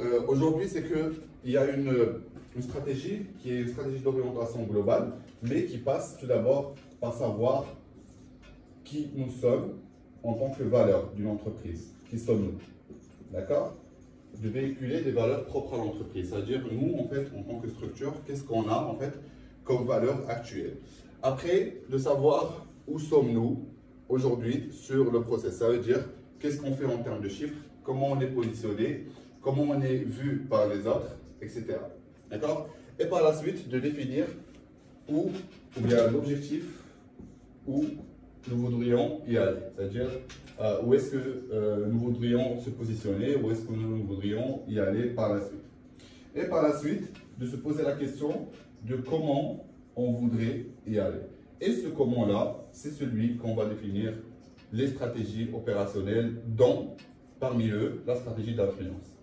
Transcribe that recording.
euh, aujourd'hui, c'est qu'il y a une, une, stratégie qui est une stratégie d'orientation globale, mais qui passe tout d'abord par savoir qui nous sommes en tant que valeur d'une entreprise. Qui sommes-nous? D'accord? De véhiculer des valeurs propres à l'entreprise. C'est-à-dire, nous, en fait, en tant que structure, qu'est-ce qu'on a, en fait, comme valeur actuelle? Après, de savoir où sommes-nous aujourd'hui sur le process. Ça veut dire, qu'est-ce qu'on fait en termes de chiffres? Comment on est positionné? Comment on est vu par les autres Etc. D'accord? Et par la suite, de définir où, y a l'objectif, où nous voudrions y aller. C'est-à-dire euh, où est-ce que euh, nous voudrions se positionner, où est-ce que nous voudrions y aller par la suite. Et par la suite, de se poser la question de comment on voudrait y aller. Et ce comment-là, c'est celui qu'on va définir les stratégies opérationnelles, dont, parmi eux, la stratégie d'influence.